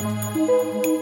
Música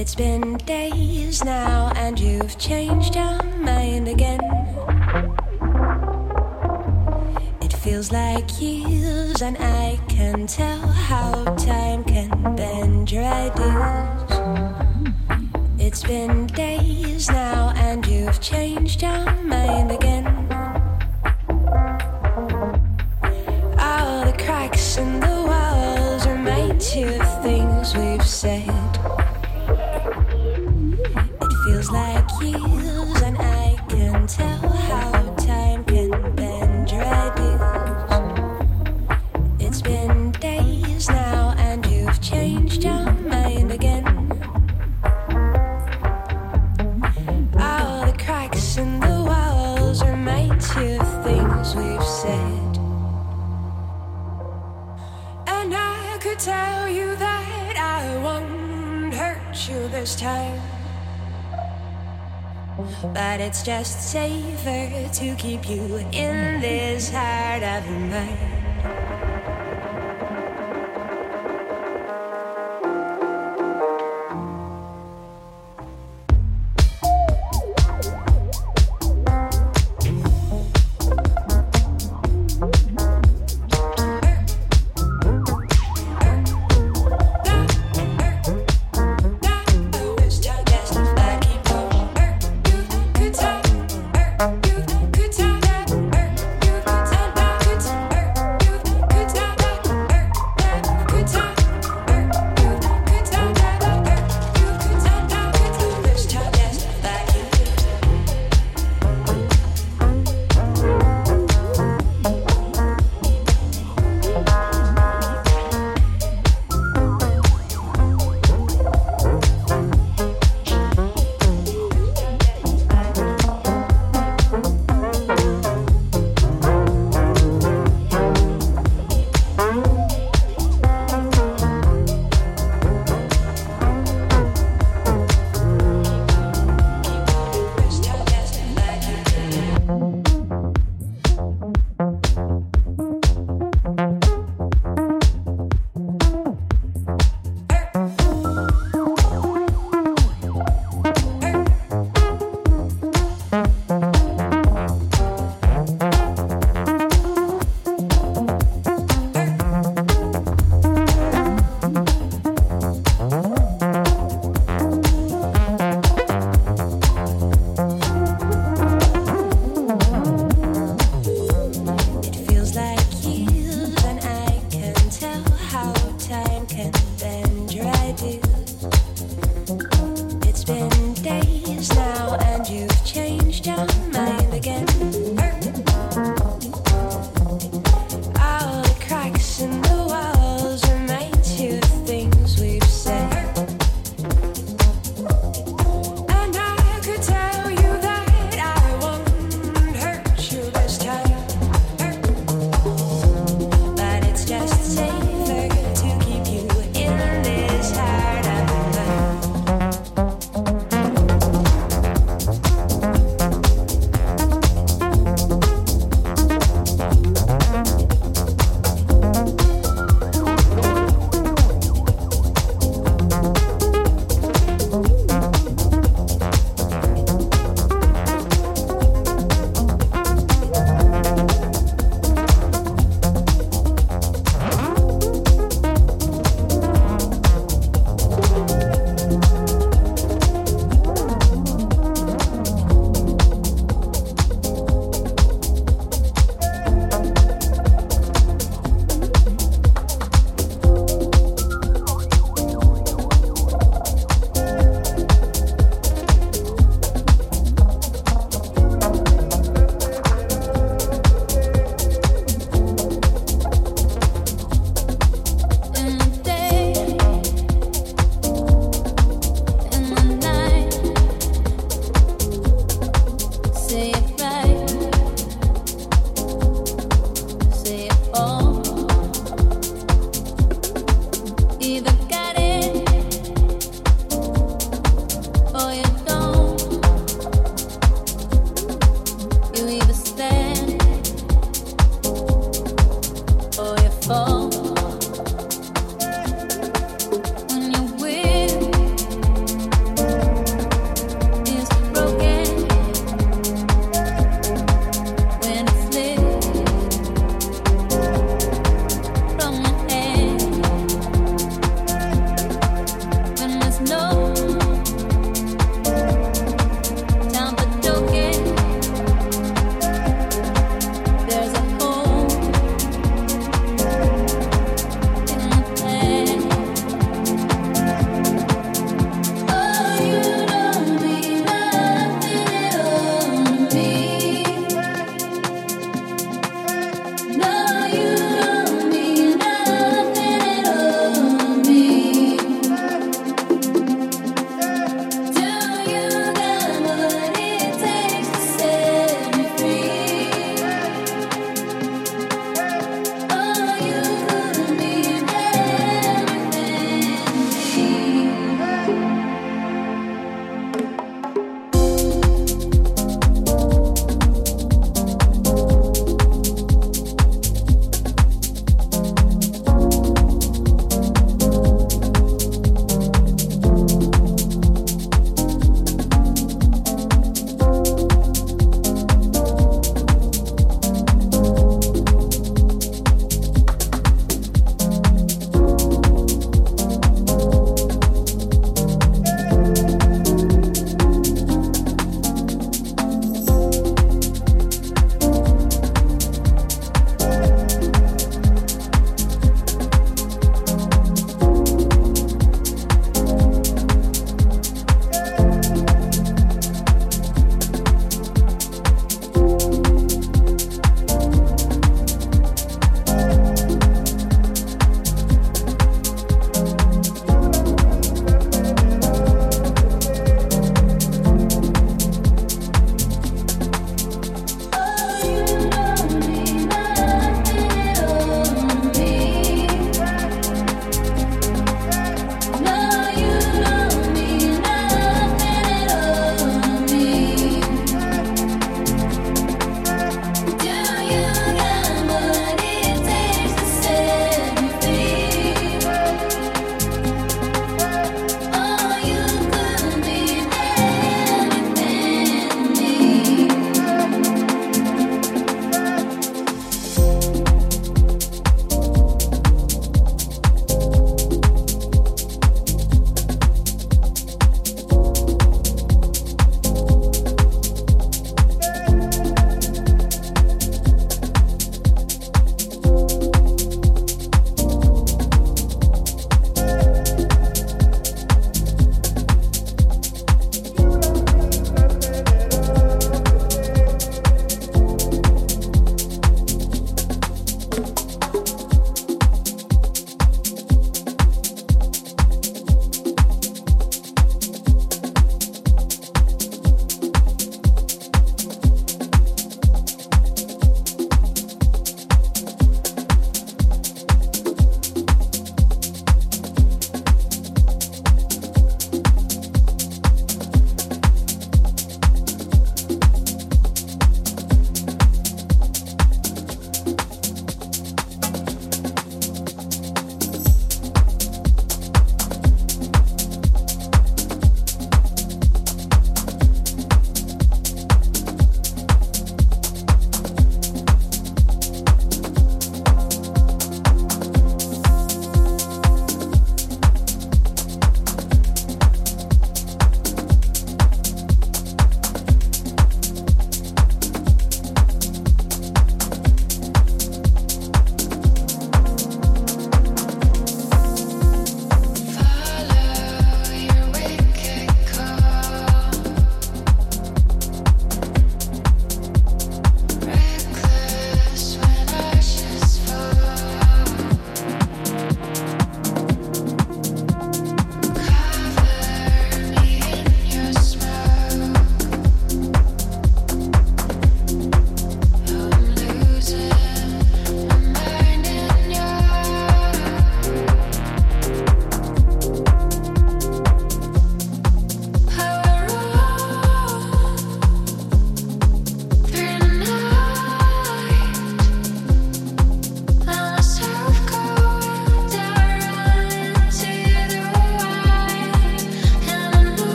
It's been days now, and you've changed your mind again. It feels like years, and I can tell how time can bend your ideas. It's been days now, and you've changed your mind again. All the cracks in the walls remind you of things we've said. just safer to keep you in this heart of mine.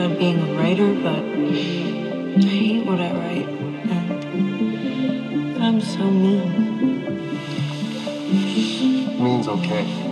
of being a writer, but I hate what I write. And I'm so mean. Mean's okay.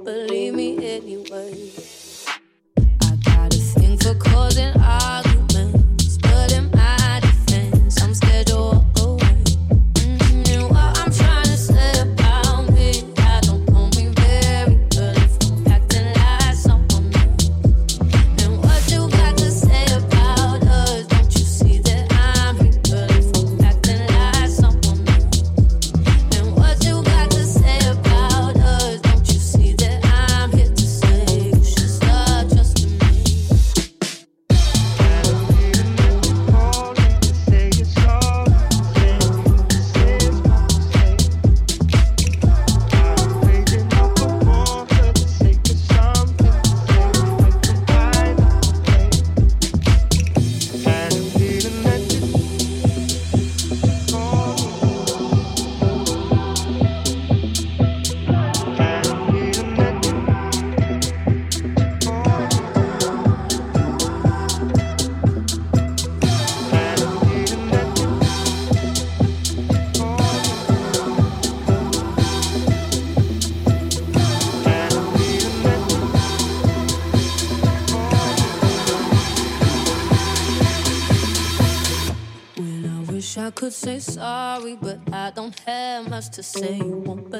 say sorry, but I don't have much to say. Won't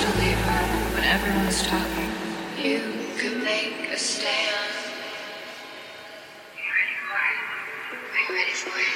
to leave her when everyone's talking. You could make a stand. Are you ready for it. Are you ready for it.